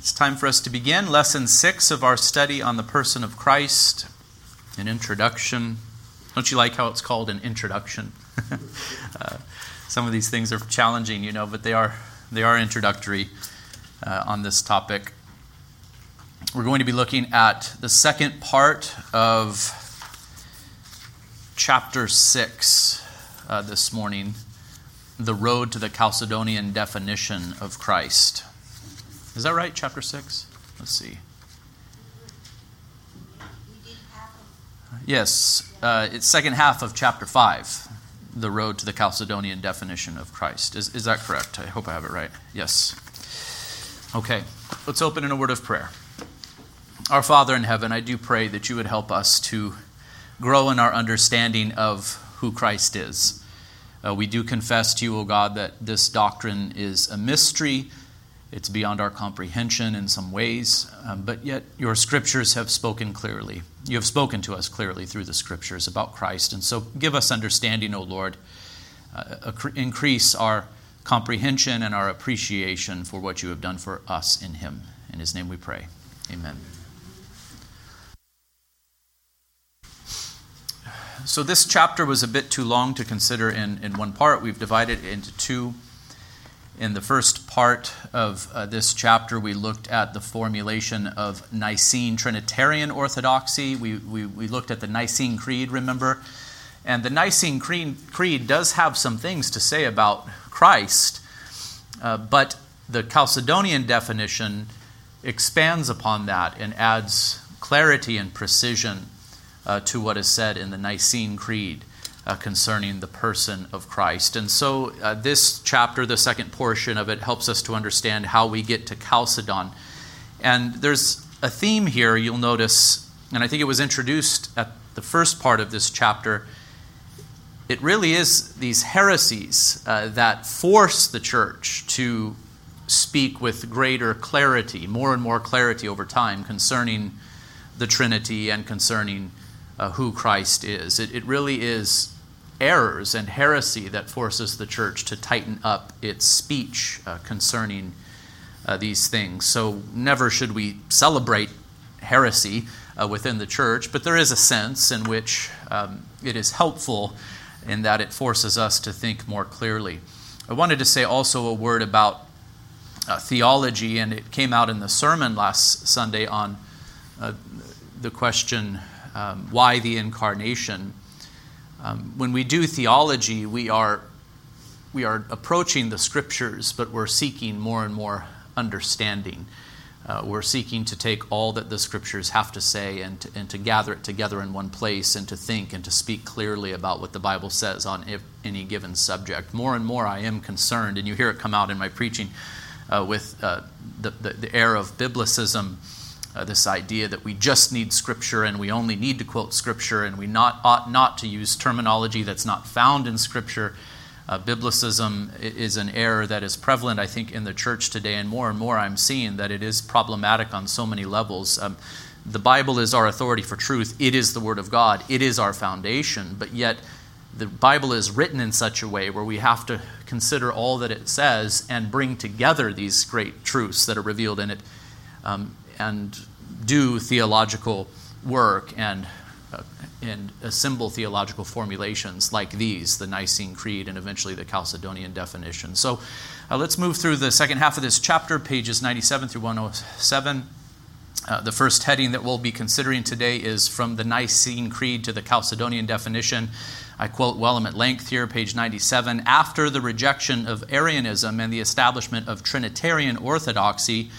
It's time for us to begin lesson six of our study on the person of Christ, an introduction. Don't you like how it's called an introduction? uh, some of these things are challenging, you know, but they are they are introductory uh, on this topic. We're going to be looking at the second part of chapter six uh, this morning, the road to the Chalcedonian definition of Christ. Is that right? Chapter 6? Let's see. Yes, uh, it's second half of chapter 5, the road to the Chalcedonian definition of Christ. Is, is that correct? I hope I have it right. Yes. Okay, let's open in a word of prayer. Our Father in heaven, I do pray that you would help us to grow in our understanding of who Christ is. Uh, we do confess to you, O God, that this doctrine is a mystery it's beyond our comprehension in some ways, um, but yet your scriptures have spoken clearly. You have spoken to us clearly through the scriptures about Christ. And so give us understanding, O Lord. Uh, increase our comprehension and our appreciation for what you have done for us in Him. In His name we pray. Amen. So, this chapter was a bit too long to consider in, in one part. We've divided it into two. In the first part of uh, this chapter, we looked at the formulation of Nicene Trinitarian orthodoxy. We, we, we looked at the Nicene Creed, remember? And the Nicene Creed, Creed does have some things to say about Christ, uh, but the Chalcedonian definition expands upon that and adds clarity and precision uh, to what is said in the Nicene Creed uh, concerning the person of Christ. And so, uh, this chapter, the second portion of it, helps us to understand how we get to Chalcedon. And there's a theme here you'll notice, and I think it was introduced at the first part of this chapter. It really is these heresies uh, that force the church to speak with greater clarity, more and more clarity over time concerning the Trinity and concerning uh, who Christ is. It, it really is errors and heresy that forces the church to tighten up its speech uh, concerning uh, these things. So, never should we celebrate heresy uh, within the church, but there is a sense in which um, it is helpful in that it forces us to think more clearly. I wanted to say also a word about uh, theology, and it came out in the sermon last Sunday on uh, the question um, why the incarnation. Um, when we do theology, we are, we are approaching the scriptures, but we're seeking more and more understanding. Uh, we're seeking to take all that the scriptures have to say and to, and to gather it together in one place and to think and to speak clearly about what the Bible says on any given subject. More and more, I am concerned, and you hear it come out in my preaching uh, with uh, the, the, the air of biblicism uh, this idea that we just need Scripture and we only need to quote Scripture and we not, ought not to use terminology that's not found in Scripture. Uh, biblicism is an error that is prevalent, I think, in the church today, and more and more I'm seeing that it is problematic on so many levels. Um, the Bible is our authority for truth, it is the Word of God, it is our foundation, but yet the Bible is written in such a way where we have to consider all that it says and bring together these great truths that are revealed in it. Um, and do theological work and, uh, and assemble theological formulations like these the Nicene Creed and eventually the Chalcedonian definition. So uh, let's move through the second half of this chapter, pages 97 through 107. Uh, the first heading that we'll be considering today is from the Nicene Creed to the Chalcedonian definition. I quote Wellum at length here, page 97. After the rejection of Arianism and the establishment of Trinitarian orthodoxy,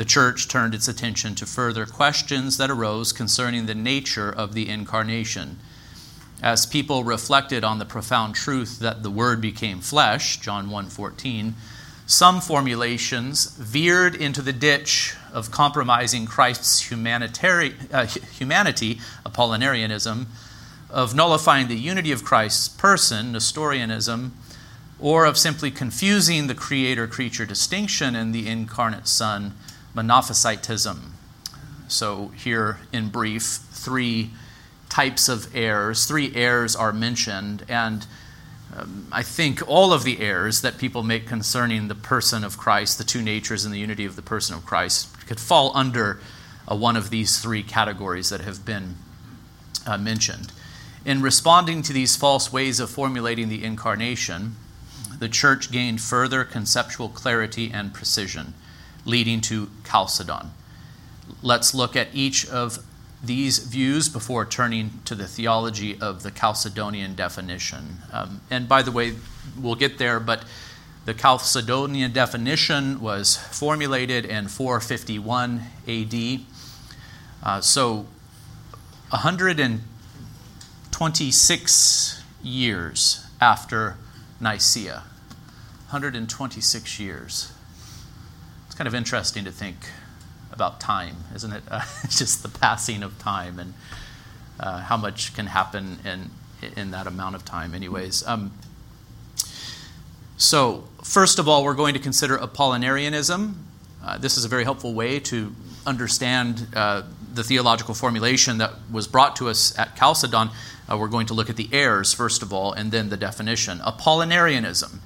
the church turned its attention to further questions that arose concerning the nature of the incarnation. As people reflected on the profound truth that the word became flesh, John 1:14, some formulations veered into the ditch of compromising Christ's uh, humanity, Apollinarianism, of nullifying the unity of Christ's person, Nestorianism, or of simply confusing the creator creature distinction in the incarnate Son, Monophysitism. So, here in brief, three types of errors. Three errors are mentioned, and Um, I think all of the errors that people make concerning the person of Christ, the two natures and the unity of the person of Christ, could fall under uh, one of these three categories that have been uh, mentioned. In responding to these false ways of formulating the incarnation, the church gained further conceptual clarity and precision, leading to Chalcedon. Let's look at each of these views before turning to the theology of the Chalcedonian definition. Um, and by the way, we'll get there, but the Chalcedonian definition was formulated in 451 AD. Uh, so 126 years after Nicaea. 126 years. Kind of interesting to think about time, isn't it? Uh, just the passing of time and uh, how much can happen in, in that amount of time, anyways. Um, so, first of all, we're going to consider Apollinarianism. Uh, this is a very helpful way to understand uh, the theological formulation that was brought to us at Chalcedon. Uh, we're going to look at the errors, first of all, and then the definition. Apollinarianism.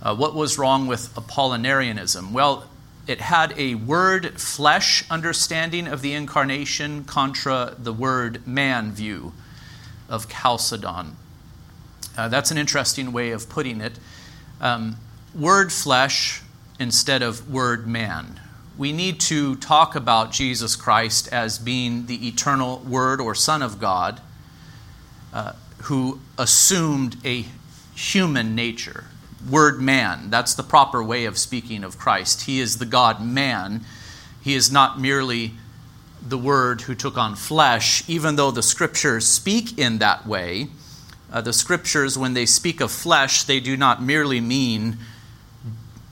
Uh, what was wrong with Apollinarianism? Well, it had a word flesh understanding of the incarnation contra the word man view of Chalcedon. Uh, that's an interesting way of putting it. Um, word flesh instead of word man. We need to talk about Jesus Christ as being the eternal Word or Son of God uh, who assumed a human nature word man. That's the proper way of speaking of Christ. He is the God man. He is not merely the Word who took on flesh, even though the Scriptures speak in that way. Uh, the Scriptures, when they speak of flesh, they do not merely mean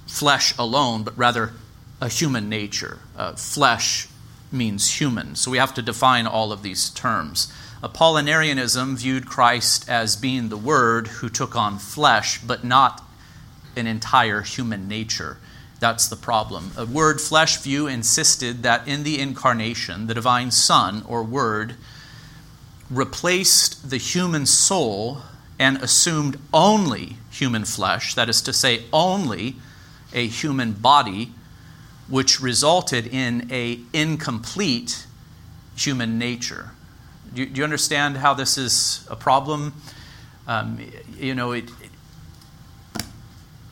flesh alone, but rather a human nature. Uh, flesh means human. So we have to define all of these terms. Apollinarianism viewed Christ as being the Word who took on flesh, but not an entire human nature. That's the problem. A word flesh view insisted that in the incarnation, the divine Son, or Word, replaced the human soul and assumed only human flesh, that is to say, only a human body, which resulted in a incomplete human nature. Do you, do you understand how this is a problem? Um, you know, it, it,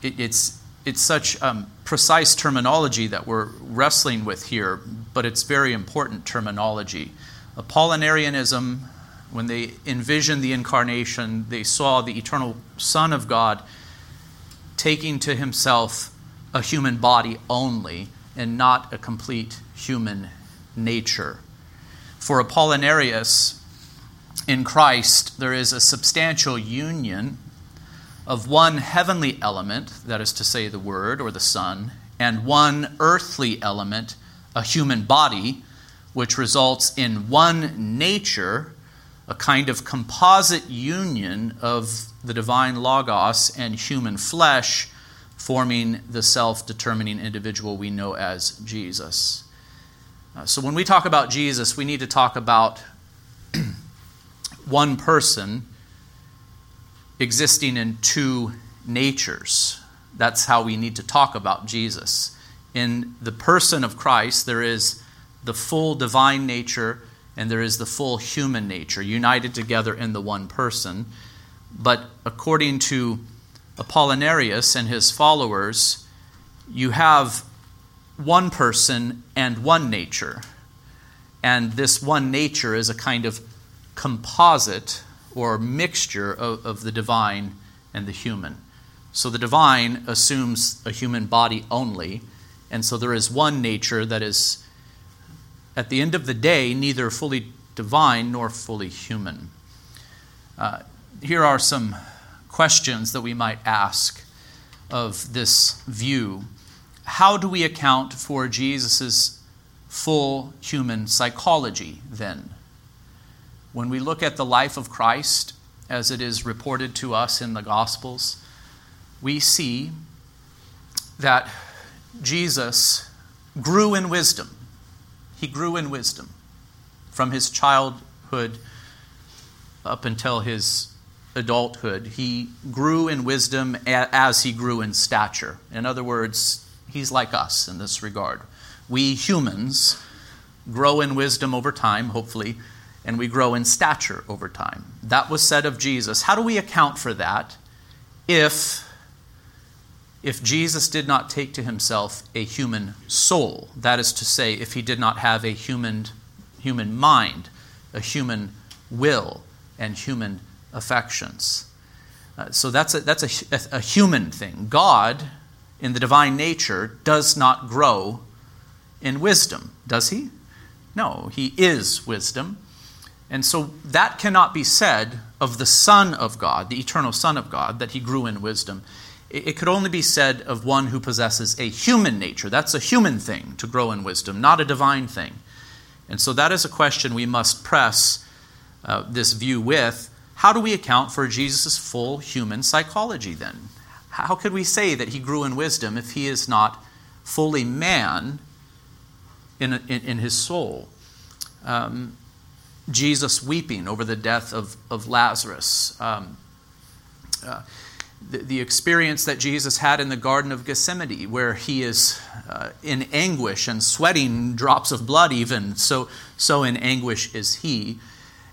it's, it's such um, precise terminology that we're wrestling with here, but it's very important terminology. Apollinarianism, when they envisioned the incarnation, they saw the eternal Son of God taking to himself a human body only and not a complete human nature. For Apollinarius, in Christ, there is a substantial union of one heavenly element, that is to say, the Word or the Son, and one earthly element, a human body, which results in one nature, a kind of composite union of the divine Logos and human flesh, forming the self determining individual we know as Jesus. Uh, so when we talk about Jesus, we need to talk about one person existing in two natures. That's how we need to talk about Jesus. In the person of Christ, there is the full divine nature and there is the full human nature, united together in the one person. But according to Apollinarius and his followers, you have one person and one nature. And this one nature is a kind of composite or mixture of, of the divine and the human. So the divine assumes a human body only, and so there is one nature that is, at the end of the day, neither fully divine nor fully human. Uh, here are some questions that we might ask of this view. How do we account for Jesus' full human psychology then? When we look at the life of Christ as it is reported to us in the Gospels, we see that Jesus grew in wisdom. He grew in wisdom from his childhood up until his adulthood, he grew in wisdom as he grew in stature. In other words, he's like us in this regard. We humans grow in wisdom over time, hopefully, and we grow in stature over time. That was said of Jesus. How do we account for that if if Jesus did not take to himself a human soul? That is to say, if he did not have a human human mind, a human will, and human affections. Uh, so that's a, that's a, a human thing. God, in the divine nature, does not grow in wisdom, does he? No, he is wisdom. And so that cannot be said of the Son of God, the eternal Son of God, that he grew in wisdom. It, could only be said of one who possesses a human nature. That's a human thing to grow in wisdom, not a divine thing. And so that is a question we must press uh, this view with. How do we account for Jesus' full human psychology then? How could we say that he grew in wisdom if he is not fully man in, in, in his soul? Um, Jesus weeping over the death of, of Lazarus. Um, uh, the, experience that Jesus had in the Garden of Gethsemane, where he is uh, in anguish and sweating drops of blood, even so, so in anguish is he.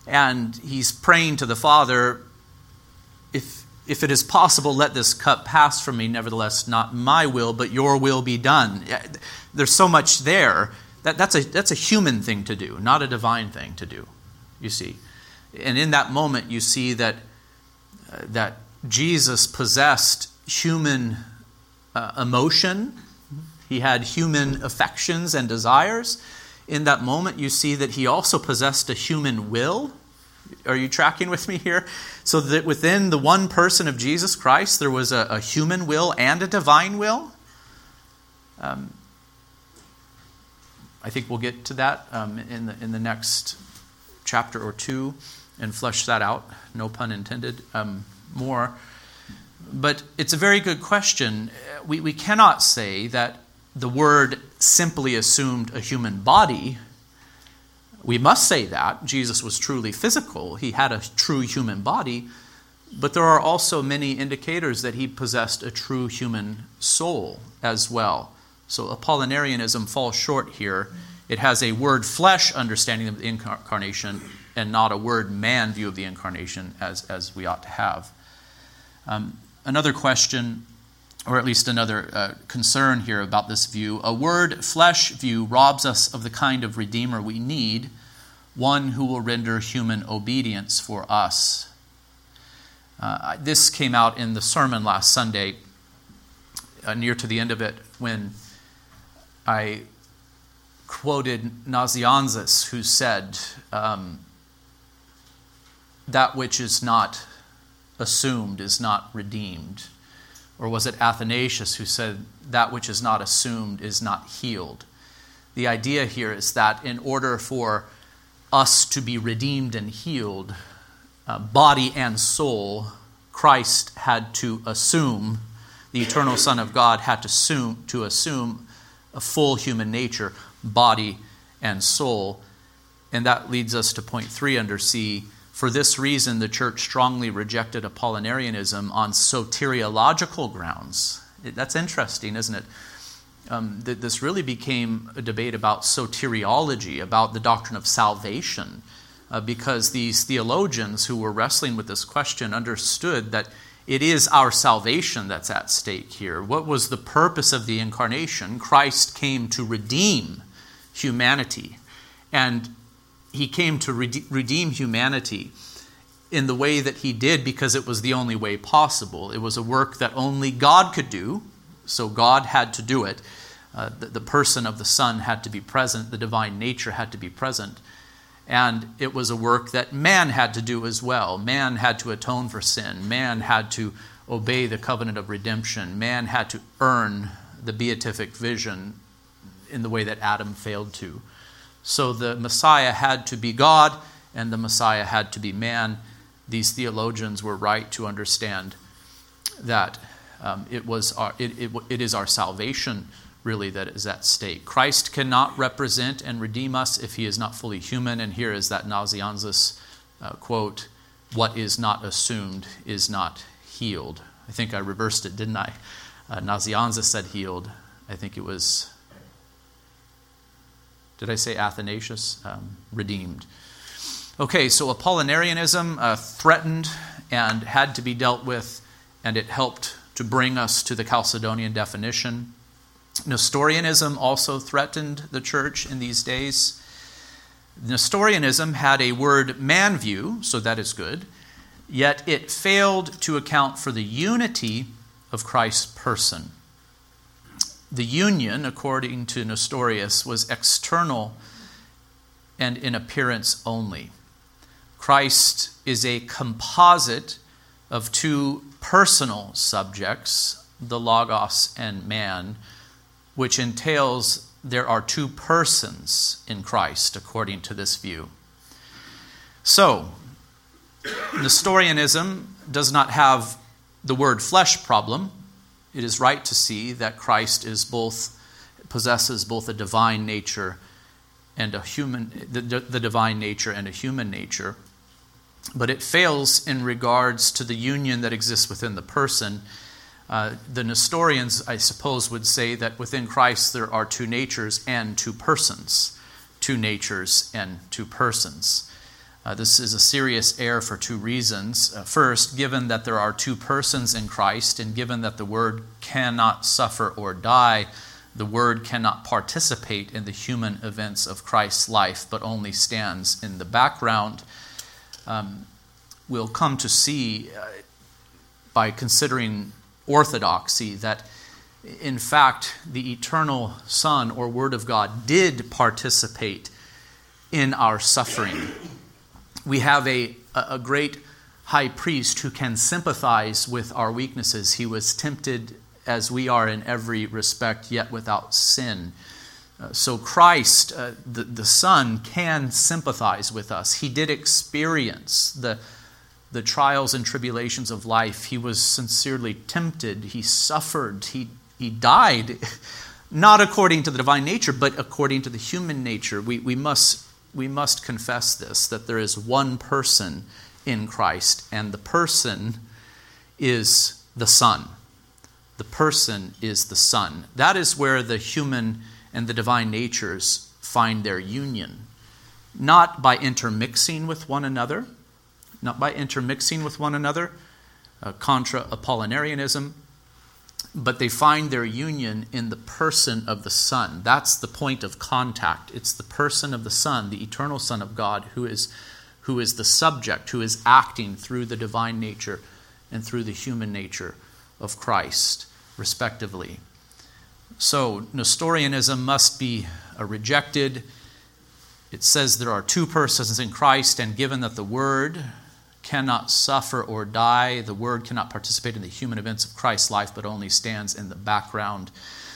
And he's praying to the Father, if, if it is possible, let this cup pass from me. Nevertheless, not my will, but your will be done. There's so much there. That, that's, a, that's a human thing to do, not a divine thing to do, you see. And in that moment, you see that, uh, that Jesus possessed human uh, emotion, he had human affections and desires. In that moment, you see that he also possessed a human will. Are you tracking with me here? So that within the one person of Jesus Christ, there was a, a human will and a divine will. Um, I think we'll get to that um, in, the, in the next chapter or two and flesh that out, no pun intended, um, more. But it's a very good question. We, we cannot say that the word simply assumed a human body. We must say that. Jesus was truly physical, he had a true human body. But there are also many indicators that he possessed a true human soul as well. So Apollinarianism falls short here. It has a word flesh understanding of the incarnation and not a word man view of the incarnation as, as we ought to have. Um, another question, or at least another uh, concern here about this view a word flesh view robs us of the kind of Redeemer we need, one who will render human obedience for us. Uh, this came out in the sermon last Sunday, uh, near to the end of it, when I quoted Nazianzus, who said, um, That which is not assumed is not redeemed. Or was it Athanasius who said, That which is not assumed is not healed? The idea here is that in order for us to be redeemed and healed, uh, body and soul, Christ had to assume, the eternal Son of God had to assume, to assume a full human nature, body and soul. And that leads us to point three under C for this reason, the church strongly rejected Apollinarianism on soteriological grounds. That's interesting, isn't it? Um, that this really became a debate about soteriology, about the doctrine of salvation, uh, because these theologians who were wrestling with this question understood that it is our salvation that's at stake here. What was the purpose of the incarnation? Christ came to redeem humanity. And he came to redeem humanity in the way that he did because it was the only way possible. It was a work that only God could do, so God had to do it. Uh, the, the, person of the Son had to be present, the divine nature had to be present. And it was a work that man had to do as well. Man had to atone for sin, man had to obey the covenant of redemption, man had to earn the beatific vision in the way that Adam failed to. So the Messiah had to be God and the Messiah had to be man. These theologians were right to understand that um, it, was our, it, it, it is our salvation really that is at stake. Christ cannot represent and redeem us if he is not fully human. And here is that Nazianzus uh, quote what is not assumed is not healed. I think I reversed it, didn't I? Uh, Nazianzus said healed. I think it was, did I say Athanasius? Um, redeemed. Okay, so Apollinarianism uh, threatened and had to be dealt with, and it helped to bring us to the Chalcedonian definition. Nestorianism also threatened the church in these days. Nestorianism had a word man view, so that is good, yet it failed to account for the unity of Christ's person. The union, according to Nestorius, was external and in appearance only. Christ is a composite of two personal subjects, the Logos and man, which entails there are two persons in Christ, according to this view. So, Nestorianism does not have the word flesh problem. It is right to see that Christ is both possesses both a divine nature and a human the, the divine nature and a human nature but it fails in regards to the union that exists within the person. Uh, the Nestorians, I suppose, would say that within Christ there are two natures and two persons. Two natures and two persons. Uh, this is a serious error for two reasons. Uh, first, given that there are two persons in Christ, and given that the Word cannot suffer or die, the Word cannot participate in the human events of Christ's life, but only stands in the background um, we'll come to see uh, by considering orthodoxy that, in fact, the eternal Son or Word of God did participate in our suffering. We have a, a great high priest who can sympathize with our weaknesses. He was tempted as we are in every respect, yet without sin. Uh, so Christ, uh, the, the Son, can sympathize with us. He did experience the, the trials and tribulations of life. He was sincerely tempted. He suffered. He, he died, not according to the divine nature, but according to the human nature. We, we, must, we must confess this that there is one person in Christ, and the person is the Son. The person is the Son. That is where the human and the divine natures find their union, not by intermixing with one another, not by intermixing with one another, uh, contra Apollinarianism, but they find their union in the person of the Son. That's the point of contact. It's the person of the Son, the eternal Son of God, who is, who is the subject, who is acting through the divine nature and through the human nature of Christ, respectively. So, Nestorianism must be uh, rejected. It says there are two persons in Christ, and given that the Word cannot suffer or die, the Word cannot participate in the human events of Christ's life, but only stands in the background.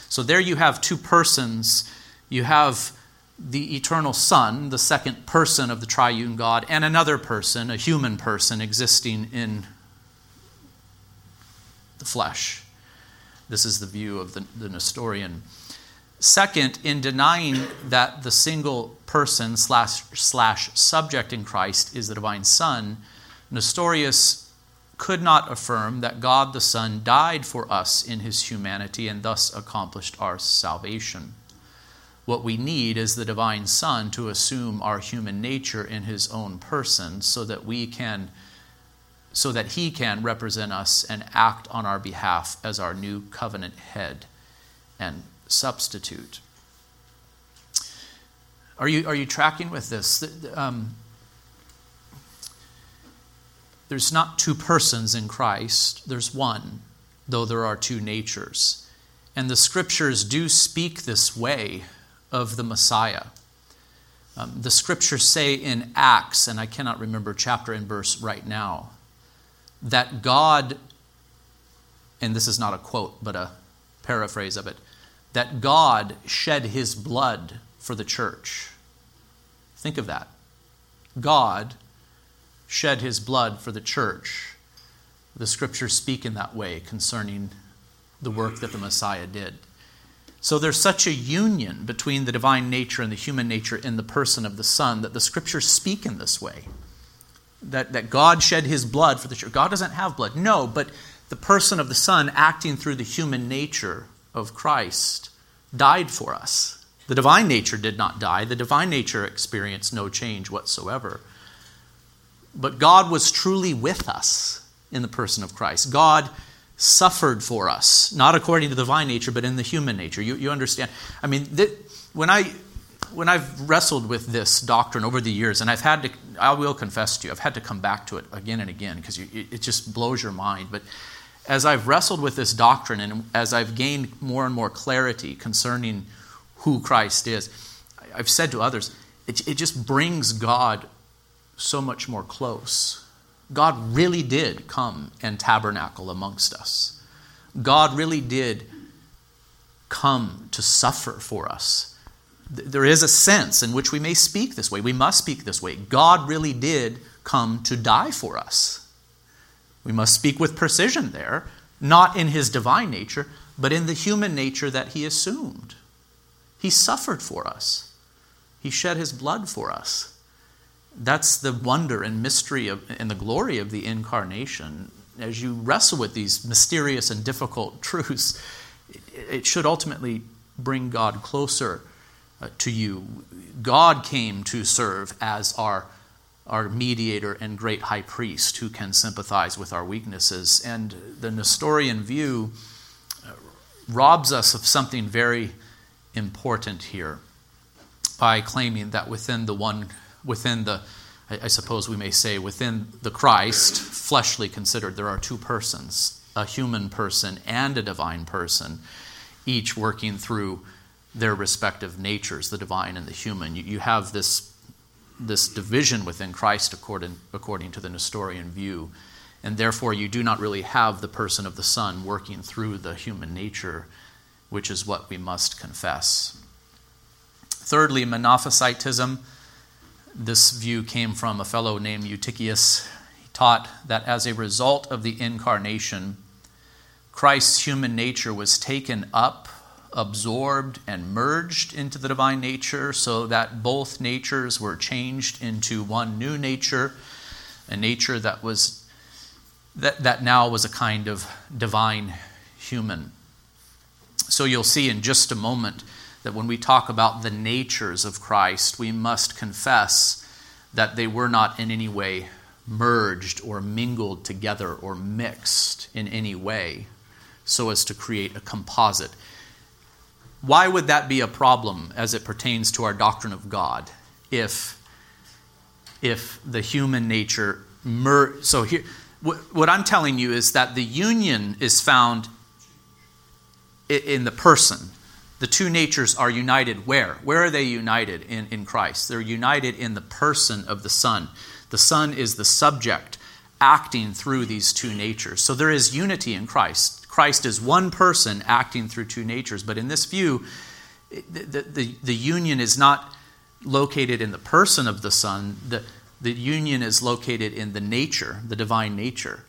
So, there you have two persons. You have the eternal Son, the second person of the triune God, and another person, a human person, existing in the flesh. This is the view of the, the Nestorian. Second, in denying that the single person slash, slash subject in Christ is the divine Son, Nestorius could not affirm that God the Son died for us in his humanity and thus accomplished our salvation. What we need is the divine Son to assume our human nature in his own person so that we can so that he can represent us and act on our behalf as our new covenant head and substitute. Are you, are you tracking with this? Um, there's not two persons in Christ, there's one, though there are two natures. And the scriptures do speak this way of the Messiah. Um, the scriptures say in Acts, and I cannot remember chapter and verse right now, that God, and this is not a quote, but a paraphrase of it, that God shed his blood for the church. Think of that. God shed his blood for the church. The scriptures speak in that way concerning the work that the Messiah did. So there's such a union between the divine nature and the human nature in the person of the Son that the scriptures speak in this way. that, that God shed his blood for the church. God doesn't have blood. No, but the person of the Son acting through the human nature of Christ died for us. The divine nature did not die, the divine nature experienced no change whatsoever. But God was truly with us in the person of Christ. God suffered for us, not according to the divine nature, but in the human nature. You, you understand? I mean, th- when I when I've wrestled with this doctrine over the years, and I've had to, I will confess to you, I've had to come back to it again and again because it, just blows your mind. But as I've wrestled with this doctrine and as I've gained more and more clarity concerning who Christ is, I've said to others, it, it just brings God so much more close. God really did come and tabernacle amongst us. God really did come to suffer for us. There is a sense in which we may speak this way. We must speak this way. God really did come to die for us. We must speak with precision there, not in his divine nature, but in the human nature that he assumed. He suffered for us, he shed his blood for us. That's the wonder and mystery of, and the glory of the incarnation. As you wrestle with these mysterious and difficult truths, it should ultimately bring God closer uh, to you. God came to serve as our, our mediator and great high priest who can sympathize with our weaknesses. And the Nestorian view uh, robs us of something very important here by claiming that within the one within the, I suppose we may say, within the Christ, fleshly considered, there are two persons a human person and a divine person, each working through their respective natures, the divine and the human. You, you have this, this division within Christ according, according to the Nestorian view, and therefore you do not really have the person of the Son working through the human nature, which is what we must confess. Thirdly, Monophysitism this view came from a fellow named Eutychius. He taught that as a result of the incarnation, Christ's human nature was taken up, absorbed, and merged into the divine nature so that both natures were changed into one new nature, a nature that was that, that now was a kind of divine human. So you'll see in just a moment that when we talk about the natures of Christ, we must confess that they were not in any way merged or mingled together or mixed in any way so as to create a composite. Why would that be a problem as it pertains to our doctrine of God if, if the human nature mer- so here what, what I'm telling you is that the union is found in the person the two natures are united where? Where are they united in, in Christ? They're united in the person of the Son. The Son is the subject acting through these two natures. So there is unity in Christ. Christ is one person acting through two natures. But in this view, the, the, the union is not located in the person of the Son, the, the union is located in the nature, the divine nature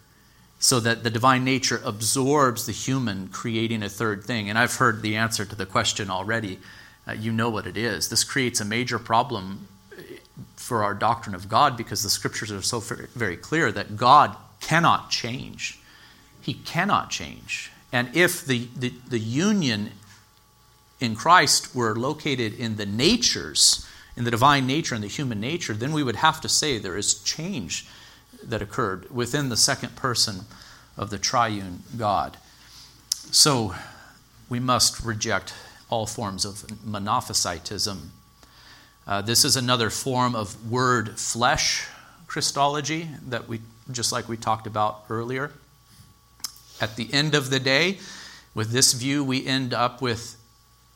so that the divine nature absorbs the human, creating a third thing. And I've heard the answer to the question already. Uh, you know what it is. This creates a major problem for our doctrine of God because the scriptures are so very clear that God cannot change. He cannot change. And if the, the, the union in Christ were located in the natures, in the divine nature and the human nature, then we would have to say there is change that occurred within the second person of the triune God. So we must reject all forms of monophysitism. Uh, this is another form of word flesh Christology that we, just like we talked about earlier. At the end of the day, with this view, we end up with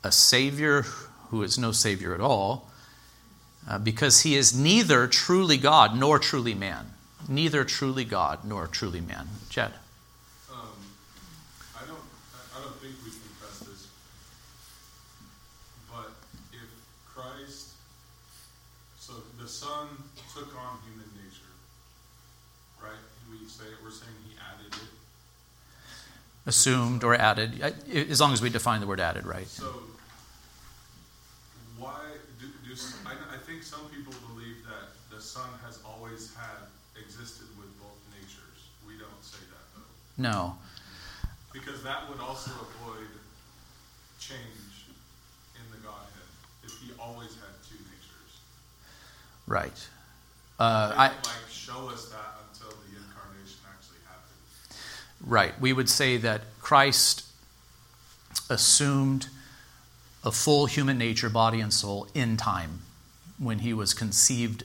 a Savior who is no Savior at all, uh, because he is neither truly God nor truly man neither truly God nor truly man. Jed. Um, I don't. I don't think we confess this, but if Christ, so the Son took on human nature, right? We say we're saying He added it. Assumed or added, as long as we define the word added, right? So, why do, do do. s- I, I think some people believe that the Son has always had existed with both natures. We don't say that though, No. because that would also avoid change in the Godhead if He always had two natures. Right. Uh, I, like show us that until the incarnation actually happened. right. We would say that Christ assumed a full human nature, body and soul, in time when he was conceived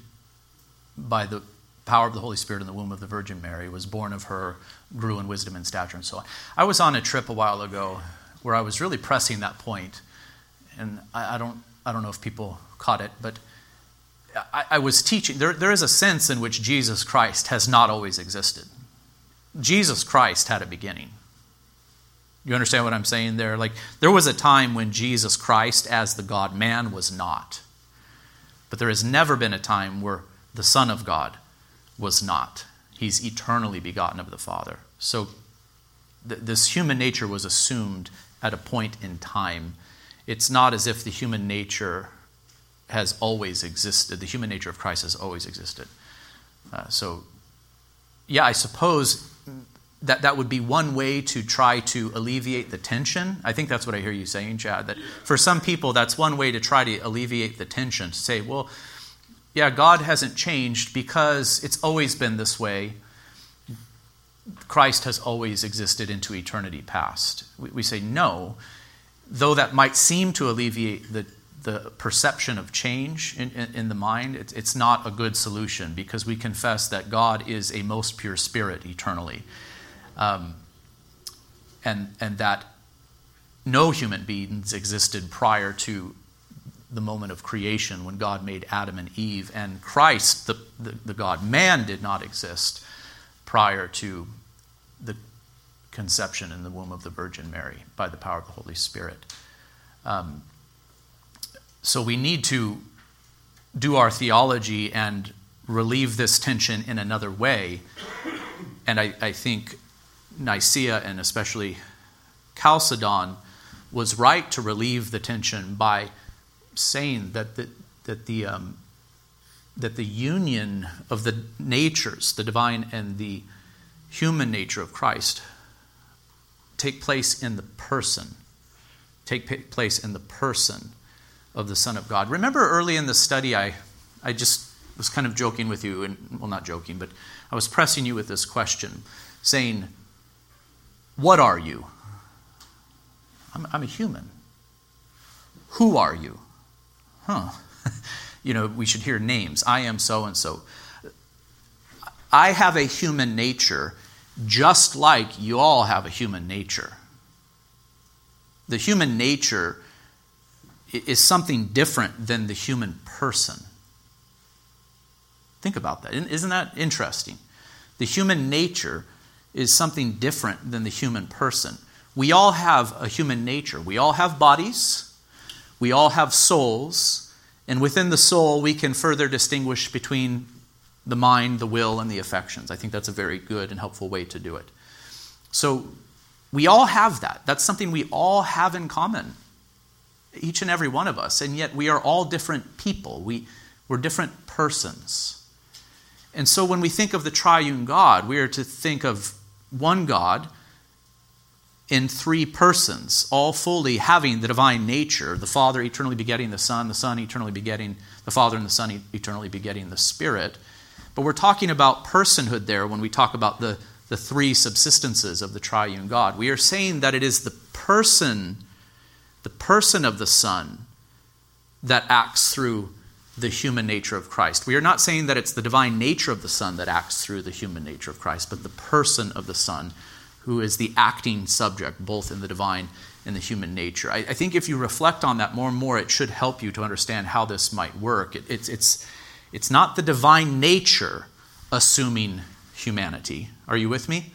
by the power of the Holy Spirit in the womb of the Virgin Mary, was born of her, grew in wisdom and stature, and so on. I was on a trip a while ago where I was really pressing that point, and I, I don't, I don't know if people caught it, but I, I was teaching. There, there is a sense in which Jesus Christ has not always existed. Jesus Christ had a beginning. You understand what I'm saying there? Like, there was a time when Jesus Christ, as the God man, was not. But there has never been a time where the Son of God was not. He's eternally begotten of the Father. So, th- this human nature was assumed at a point in time. It's not as if the human nature has always existed. The human nature of Christ has always existed. Uh, so, yeah, I suppose that that would be one way to try to alleviate the tension. I think that's what I hear you saying, Chad. That for some people, that's one way to try to alleviate the tension. To say, well, yeah, God hasn't changed because it's always been this way. Christ has always existed into eternity past. We, we say no, though that might seem to alleviate the the perception of change in, in, in the mind, it's, it's not a good solution because we confess that God is a most pure spirit eternally. Um, and, and that no human beings existed prior to the moment of creation when God made Adam and Eve. And Christ, the, the, the God man, did not exist prior to the conception in the womb of the Virgin Mary by the power of the Holy Spirit. Um, so we need to do our theology and relieve this tension in another way. And I, I think Nicaea and especially Chalcedon was right to relieve the tension by saying that the, that the, um, that the union of the natures, the divine and the human nature of Christ, take place in the person, take place in the person of the Son of God. Remember early in the study, I, I just was kind of joking with you, and well, not joking, but I was pressing you with this question, saying, What are you? I'm, I'm a human. Who are you? Huh. you know, we should hear names. I am so and so. I have a human nature just like you all have a human nature. The human nature is something different than the human person. Think about that. Isn't that interesting? The human nature is something different than the human person. We all have a human nature. We all have bodies, we all have souls, and within the soul, we can further distinguish between the mind, the will, and the affections. I think that's a very good and helpful way to do it. So, we all have that. That's something we all have in common each and every one of us, and yet we are all different people. We, we're different persons. And so when we think of the triune God, we are to think of one God in three persons, all fully having the divine nature the Father eternally begetting the Son, the Son eternally begetting the Father, and the Son eternally begetting the Spirit. But we're talking about personhood there when we talk about the, the three subsistences of the triune God. We are saying that it is the person the person of the Son that acts through the human nature of Christ. We are not saying that it's the divine nature of the Son that acts through the human nature of Christ, but the person of the Son who is the acting subject, both in the divine and the human nature. I, I think if you reflect on that more and more, it should help you to understand how this might work. It, it's, it's, it's not the divine nature assuming humanity. Are you with me?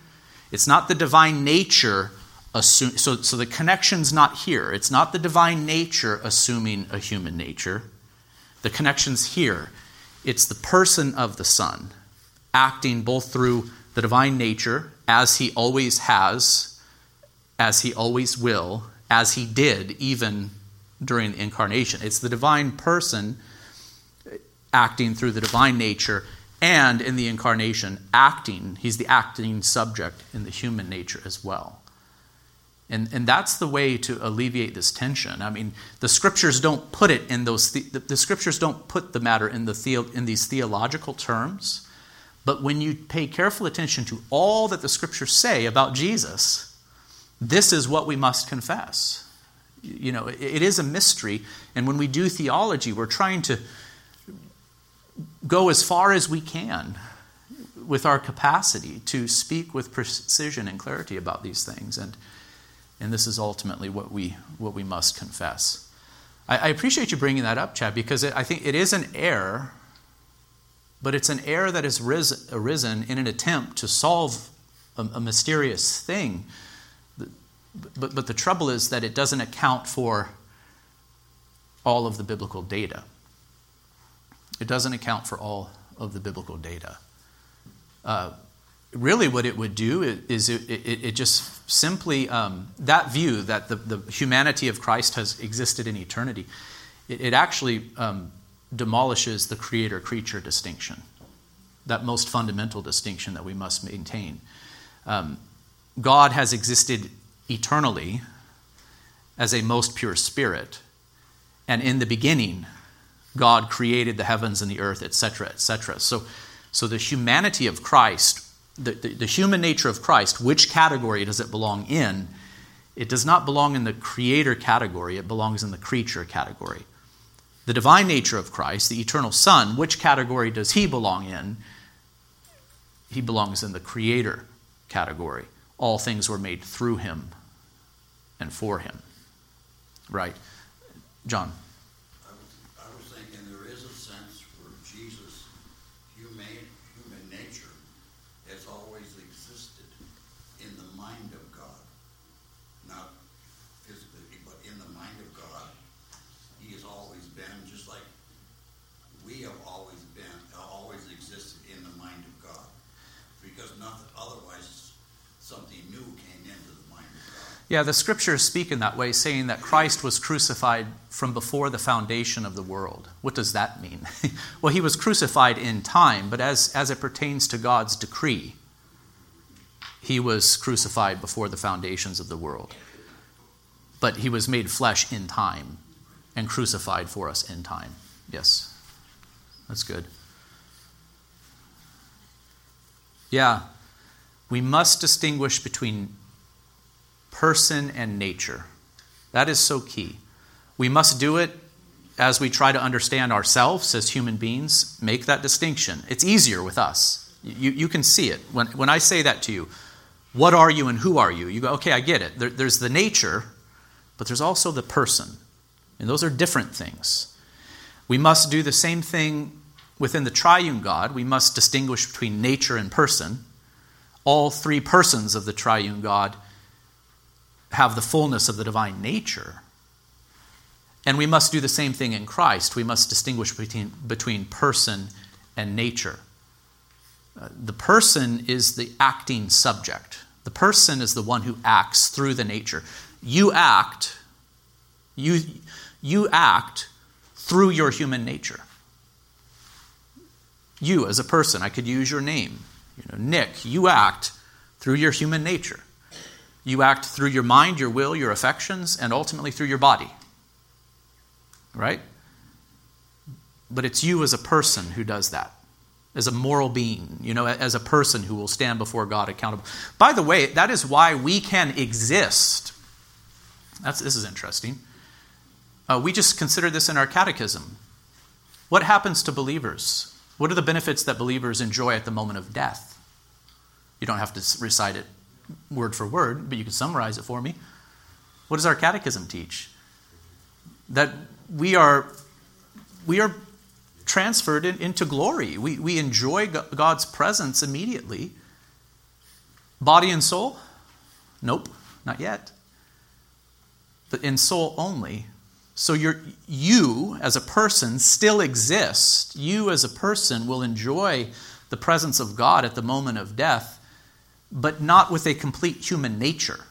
It's not the divine nature assume, so, so the connection's not here. It's not the divine nature assuming a human nature. The connection's here. It's the person of the Son acting both through the divine nature, as he always has, as he always will, as he did even during the incarnation. It's the divine person acting through the divine nature, and in the incarnation, acting. He's the acting subject in the human nature as well. And, and that's the way to alleviate this tension. I mean, the scriptures don't put it in those, the, the scriptures don't put the matter in, the theo, in these theological terms. But when you pay careful attention to all that the scriptures say about Jesus, this is what we must confess. You know, it, is a mystery. And when we do theology, we're trying to go as far as we can with our capacity to speak with precision and clarity about these things. And and this is ultimately what we, what we must confess. I, I appreciate you bringing that up, Chad, because it, I think it is an error, but it's an error that has arisen in an attempt to solve a, mysterious thing. But, but the trouble is that it doesn't account for all of the biblical data. It doesn't account for all of the biblical data. Uh, really what it would do is it, it, it just simply, um, that view that the, the, humanity of Christ has existed in eternity, it, it actually um, demolishes the creator creature distinction, that most fundamental distinction that we must maintain. Um, God has existed eternally as a most pure spirit, and in the beginning, God created the heavens and the earth, etc., etc. So, so the humanity of Christ the, the, the, human nature of Christ, which category does it belong in? It does not belong in the creator category, it belongs in the creature category. The divine nature of Christ, the eternal Son, which category does he belong in? He belongs in the creator category. All things were made through him and for him. Right? John. Yeah, the scriptures speak in that way, saying that Christ was crucified from before the foundation of the world. What does that mean? well, he was crucified in time, but as, as it pertains to God's decree, he was crucified before the foundations of the world. But he was made flesh in time and crucified for us in time. Yes, that's good. Yeah, we must distinguish between person and nature. That is so key. We must do it as we try to understand ourselves as human beings, make that distinction. It's easier with us. You, you can see it. When, when I say that to you, what are you and who are you? You go, okay, I get it. There, there's the nature, but there's also the person. And those are different things. We must do the same thing within the triune God. We must distinguish between nature and person. All three persons of the triune God have the fullness of the divine nature. And we must do the same thing in Christ. We must distinguish between, between person and nature. Uh, the person is the acting subject. The person is the one who acts through the nature. You act, you, you act through your human nature. You, as a person, I could use your name. You know, Nick, you act through your human nature. You act through your mind, your will, your affections, and ultimately through your body. Right? But it's you as a person who does that, as a moral being, you know, as a person who will stand before God accountable. By the way, that is why we can exist. That's, this is interesting. Uh, we just consider this in our catechism. What happens to believers? What are the benefits that believers enjoy at the moment of death? You don't have to recite it word for word, but you can summarize it for me. What does our catechism teach? That we are, we are transferred in, into glory. We, we enjoy God's presence immediately. Body and soul? Nope, not yet. But in soul only. So you you, as a person, still exist. You, as a person, will enjoy the presence of God at the moment of death but not with a complete human nature.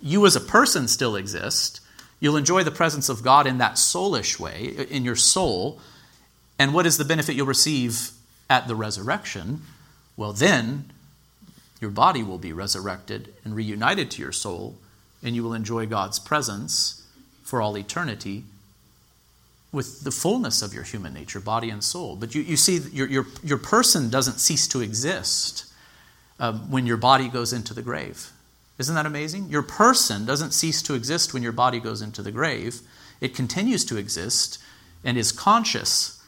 You as a person still exist. You'll enjoy the presence of God in that soulish way, in your soul, And what is the benefit you'll receive at the resurrection? Well, then your body will be resurrected and reunited to your soul, and you will enjoy God's presence for all eternity with the fullness of your human nature, body and soul. But you, you see, your, your, your person doesn't cease to exist when your body goes into the grave. Isn't that amazing? Your person doesn't cease to exist when your body goes into the grave. It continues to exist and is conscious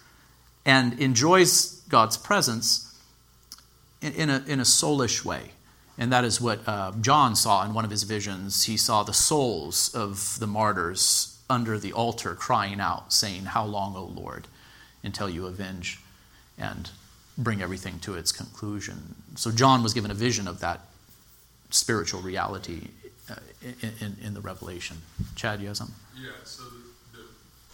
and enjoys God's presence in, in a, in a soulish way. And that is what uh, John saw in one of his visions. He saw the souls of the martyrs under the altar crying out, saying, How long, O Lord, until you avenge and bring everything to its conclusion? So John was given a vision of that spiritual reality uh, in, in, in, the Revelation. Chad, you have something? Yeah, so the, the,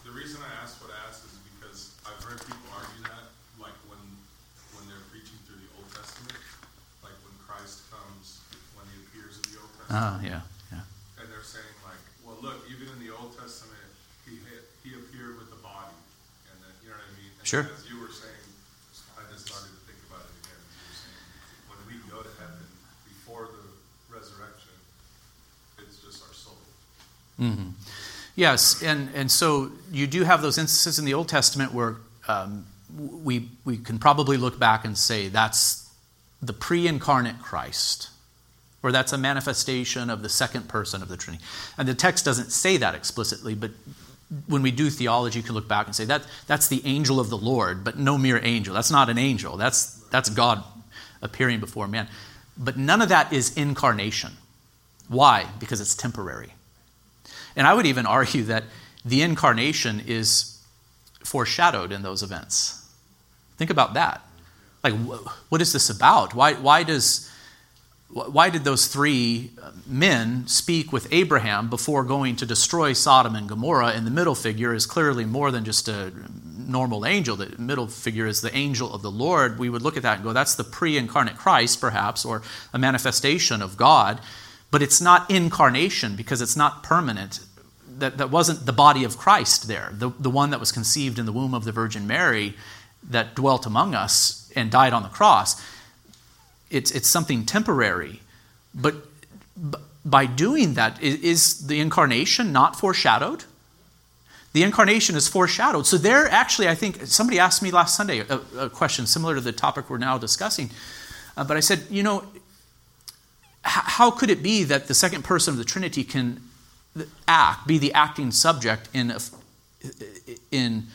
the reason I asked what I asked is because I've heard people argue that, like when, when they're preaching through the Old Testament, like when Christ comes, when he appears in the open. Ah, yeah, yeah. And they're saying like, well, look, even in the Old Testament. he he Ah, uh, yeah. Sure. As you were saying, I just started to think about it again. Saying, when we go to heaven before the resurrection, it's just our soul. Mm-hmm. Yes, and, and so you do have those instances in the Old Testament where um, we, we can probably look back and say that's the pre incarnate Christ, or that's a manifestation of the second person of the Trinity. And the text doesn't say that explicitly, but when we do theology, you can look back and say that that's the angel of the Lord, but no mere angel. That's not an angel. That's that's God appearing before man. But none of that is incarnation. Why? Because it's temporary. And I would even argue that the incarnation is foreshadowed in those events. Think about that. Like, what is this about? Why, why does why did those three uh, men speak with Abraham before going to destroy Sodom and Gomorrah? And the middle figure is clearly more than just a normal angel. The middle figure is the angel of the Lord. We would look at that and go, that's the pre incarnate Christ, perhaps, or a manifestation of God. But it's not incarnation because it's not permanent. That, that wasn't the body of Christ there, the, the one that was conceived in the womb of the Virgin Mary that dwelt among us and died on the cross it's, it's something temporary. But by doing that, is the incarnation not foreshadowed? The incarnation is foreshadowed. So, there actually, I think somebody asked me last Sunday a, a question similar to the topic we're now discussing. Uh, but I said, you know, how could it be that the second person of the Trinity can act, be the acting subject in, in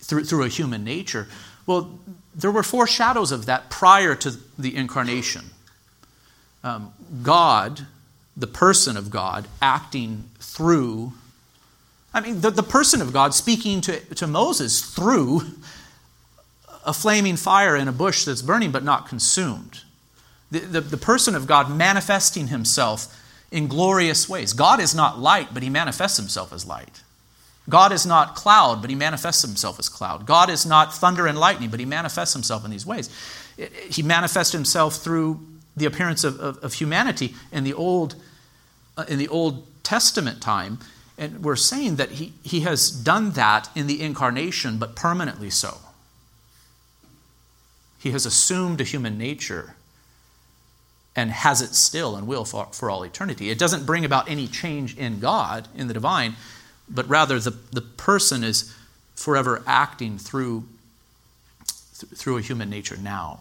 through, through a human nature? Well, there were foreshadows of that prior to the incarnation. Um, God, the person of God, acting through, I mean, the, the person of God speaking to, to Moses through a flaming fire in a bush that's burning but not consumed. The, the, the person of God manifesting himself in glorious ways. God is not light, but he manifests himself as light. God is not cloud, but he manifests himself as cloud. God is not thunder and lightning, but he manifests himself in these ways. He manifests himself through the appearance of, of, of humanity in the Old, uh, in the Old Testament time. And we're saying that he, he has done that in the incarnation, but permanently so. He has assumed a human nature and has it still and will for, for all eternity. It doesn't bring about any change in God, in the divine but rather the, the person is forever acting through, th- through a human nature now.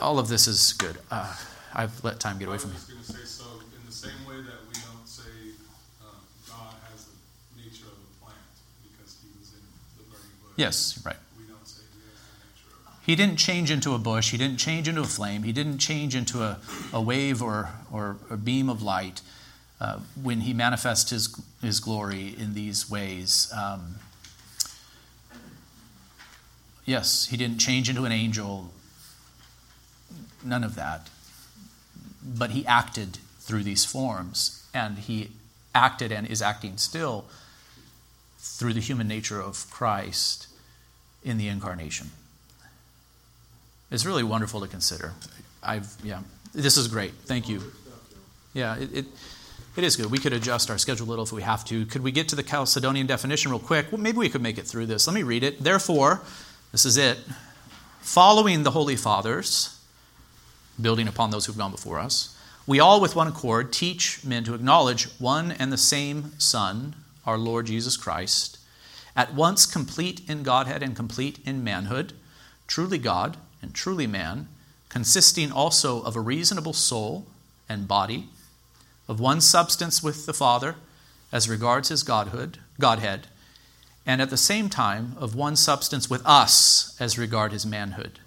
All of this is good. Uh, I've let time get away from me. I was going to say, so in the same way that we don't say uh, God has the nature of a plant because he was in the burning bush. Yes, right. We don't say he has the nature of He didn't change into a bush. He didn't change into a flame. He didn't change into a, a wave or, or a beam of light uh, when he manifests his, his glory in these ways. Um, yes, he didn't change into an angel, none of that. But he acted through these forms, and he acted and is acting still through the human nature of Christ in the incarnation. It's really wonderful to consider. I've, yeah, this is great. Thank you. Yeah, it, it It is good. We could adjust our schedule a little if we have to. Could we get to the Chalcedonian definition real quick? Well, maybe we could make it through this. Let me read it. Therefore, this is it. Following the Holy Fathers, building upon those who've gone before us, we all with one accord teach men to acknowledge one and the same Son, our Lord Jesus Christ, at once complete in Godhead and complete in manhood, truly God and truly man, consisting also of a reasonable soul and body, of one substance with the Father as regards his godhood, Godhead, and at the same time of one substance with us as regard his manhood,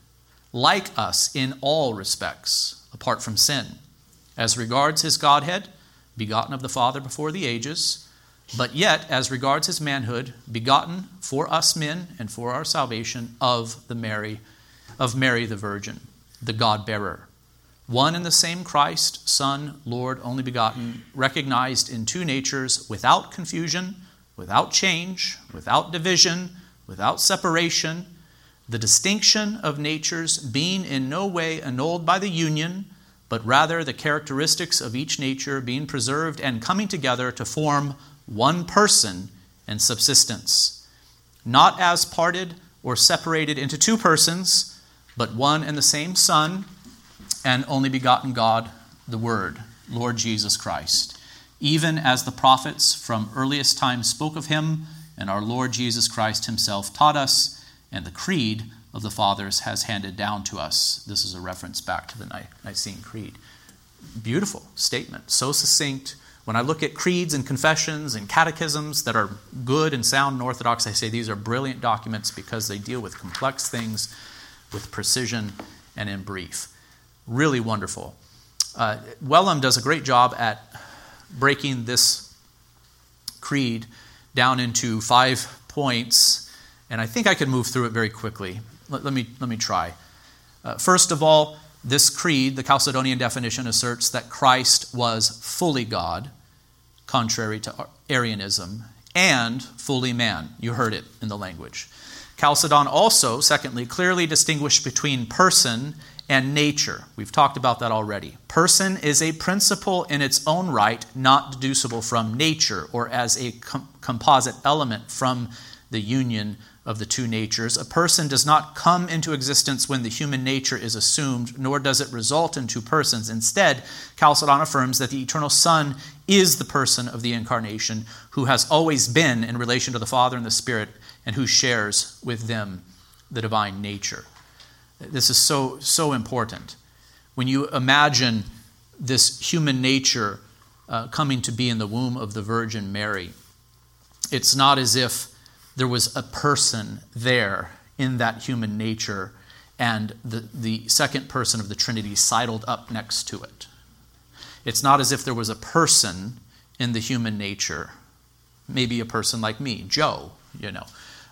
like us in all respects, apart from sin, as regards his Godhead, begotten of the Father before the ages, but yet as regards his manhood, begotten for us men and for our salvation of the Mary, of Mary the Virgin, the God bearer. One and the same Christ, Son, Lord, only begotten, recognized in two natures without confusion without change, without division, without separation, the distinction of natures being in no way annulled by the union, but rather the characteristics of each nature being preserved and coming together to form one person and subsistence, not as parted or separated into two persons, but one and the same Son and only begotten God, the Word, Lord Jesus Christ even as the prophets from earliest times spoke of him, and our Lord Jesus Christ himself taught us, and the creed of the fathers has handed down to us. This is a reference back to the Nicene Creed. Beautiful statement, so succinct. When I look at creeds and confessions and catechisms that are good and sound and orthodox, I say these are brilliant documents because they deal with complex things with precision and in brief. Really wonderful. Uh, Wellum does a great job at breaking this creed down into five points, and I think I can move through it very quickly. Let, let me, let me try. Uh, first of all, this creed, the Chalcedonian definition, asserts that Christ was fully God, contrary to Arianism, and fully man. You heard it in the language. Chalcedon also, secondly, clearly distinguished between person and nature. We've talked about that already. Person is a principle in its own right, not deducible from nature or as a com- composite element from the union of the two natures. A person does not come into existence when the human nature is assumed, nor does it result in two persons. Instead, Chalcedon affirms that the eternal Son is the person of the incarnation who has always been in relation to the Father and the Spirit and who shares with them the divine nature. This is so, so important. When you imagine this human nature uh, coming to be in the womb of the Virgin Mary, it's not as if there was a person there in that human nature and the, the second person of the Trinity sidled up next to it. It's not as if there was a person in the human nature, maybe a person like me, Joe, you know,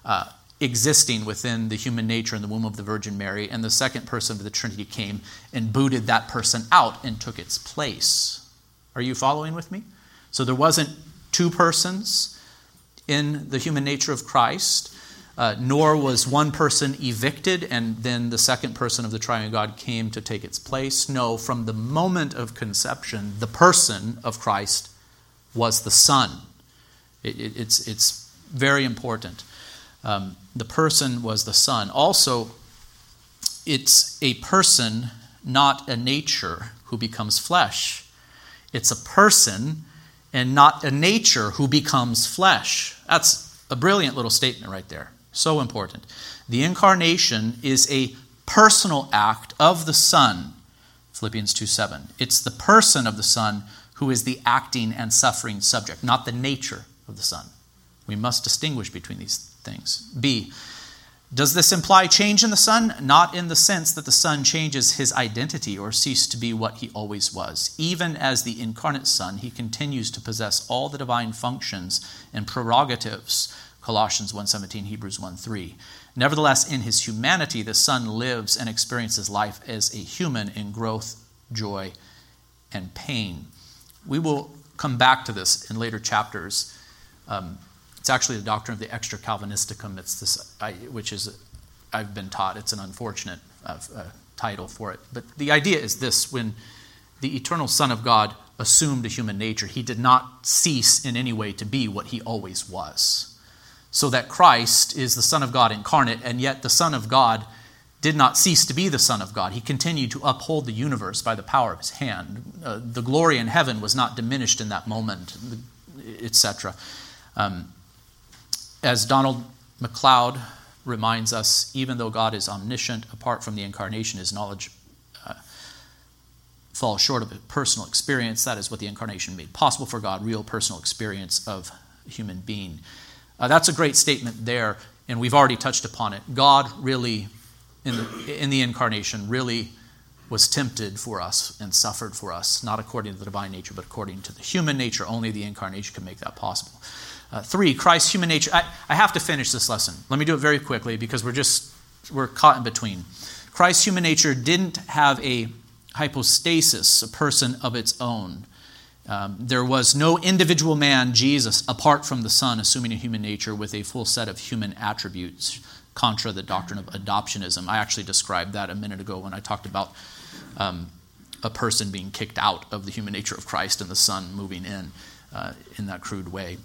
uh, existing within the human nature in the womb of the Virgin Mary, and the second person of the Trinity came and booted that person out and took its place. Are you following with me? So there wasn't two persons in the human nature of Christ, uh, nor was one person evicted and then the second person of the triune God came to take its place. No, from the moment of conception, the person of Christ was the Son. It, it, it's, it's very important. Um, the person was the Son. Also, it's a person, not a nature, who becomes flesh. It's a person and not a nature who becomes flesh. That's a brilliant little statement right there. So important. The incarnation is a personal act of the Son. Philippians 2 7. It's the person of the Son who is the acting and suffering subject, not the nature of the Son. We must distinguish between these things. B. Does this imply change in the Son? Not in the sense that the Son changes his identity or ceases to be what he always was. Even as the incarnate Son, he continues to possess all the divine functions and prerogatives. Colossians 1:17, Hebrews 1:3. Nevertheless, in his humanity, the Son lives and experiences life as a human in growth, joy, and pain. We will come back to this in later chapters. Um, it's actually the doctrine of the extra Calvinisticum. It's this, I, which is I've been taught. It's an unfortunate uh, uh, title for it, but the idea is this: when the eternal Son of God assumed a human nature. He did not cease in any way to be what he always was. So that Christ is the Son of God incarnate, and yet the Son of God did not cease to be the Son of God. He continued to uphold the universe by the power of his hand. Uh, the glory in heaven was not diminished in that moment, etc. Um, as Donald Macleod reminds us, even though God is omniscient, apart from the incarnation, his knowledge uh, falls short of a personal experience. That is what the incarnation made possible for God real personal experience of human being. Uh, that's a great statement there, and we've already touched upon it. God really, in the, in the incarnation, really was tempted for us and suffered for us, not according to the divine nature, but according to the human nature. Only the incarnation can make that possible. Uh, three, Christ's human nature. I, I have to finish this lesson. Let me do it very quickly because we're just we're caught in between. Christ's human nature didn't have a hypostasis, a person of its own. Um, there was no individual man, Jesus, apart from the Son, assuming a human nature with a full set of human attributes, contra the doctrine of adoptionism. I actually described that a minute ago when I talked about um, a person being kicked out of the human nature of Christ and the Son moving in uh, in that crude way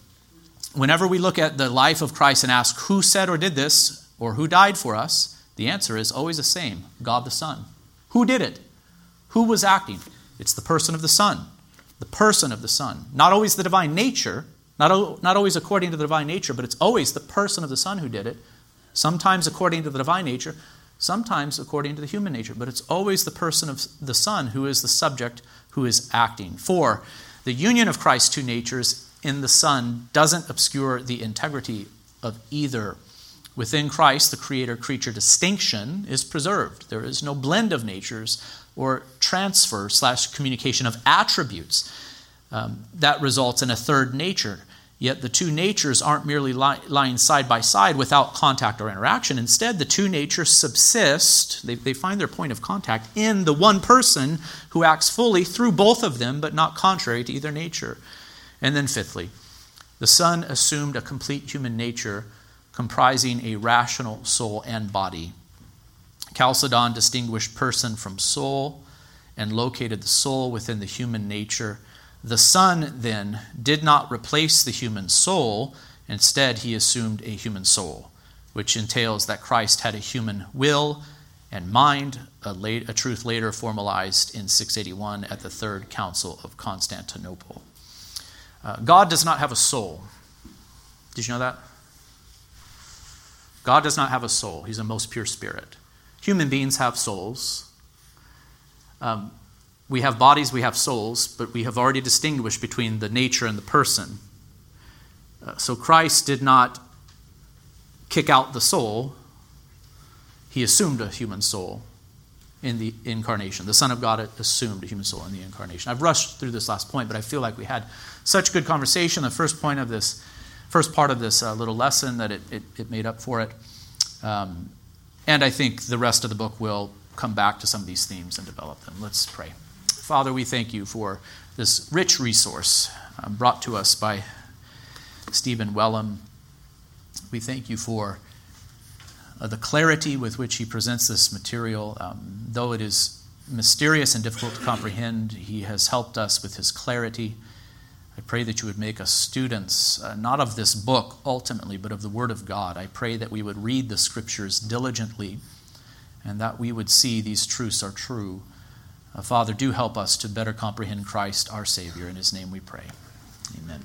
whenever we look at the life of Christ and ask who said or did this or who died for us, the answer is always the same God the Son. Who did it? Who was acting? It's the person of the Son. The person of the Son. Not always the divine nature, not, not always according to the divine nature, but it's always the person of the Son who did it. Sometimes according to the divine nature, sometimes according to the human nature, but it's always the person of the Son who is the subject who is acting. For the union of Christ's two natures in the Son doesn't obscure the integrity of either. Within Christ, the creator creature distinction is preserved. There is no blend of natures or transfer slash communication of attributes um, that results in a third nature. Yet the two natures aren't merely lying side by side without contact or interaction. Instead, the two natures subsist, they, they find their point of contact in the one person who acts fully through both of them, but not contrary to either nature. And then, fifthly, the Son assumed a complete human nature comprising a rational soul and body. Chalcedon distinguished person from soul and located the soul within the human nature. The Son, then, did not replace the human soul, instead, he assumed a human soul, which entails that Christ had a human will and mind, a, late, a truth later formalized in 681 at the Third Council of Constantinople. Uh, God does not have a soul. Did you know that? God does not have a soul. He's a most pure spirit. Human beings have souls. Um, we have bodies, we have souls, but we have already distinguished between the nature and the person. Uh, so Christ did not kick out the soul, he assumed a human soul in the incarnation. The Son of God assumed a human soul in the incarnation. I've rushed through this last point, but I feel like we had such good conversation. The first point of this, first part of this uh, little lesson, that it, it, it, made up for it. Um, and I think the rest of the book will come back to some of these themes and develop them. Let's pray. Father, we thank you for this rich resource um, brought to us by Stephen Wellum. We thank you for uh, the clarity with which he presents this material. Um, though it is mysterious and difficult to comprehend, he has helped us with his clarity. I pray that you would make us students, uh, not of this book ultimately, but of the Word of God. I pray that we would read the Scriptures diligently and that we would see these truths are true. Uh, Father, do help us to better comprehend Christ, our Savior. In His name we pray. Amen.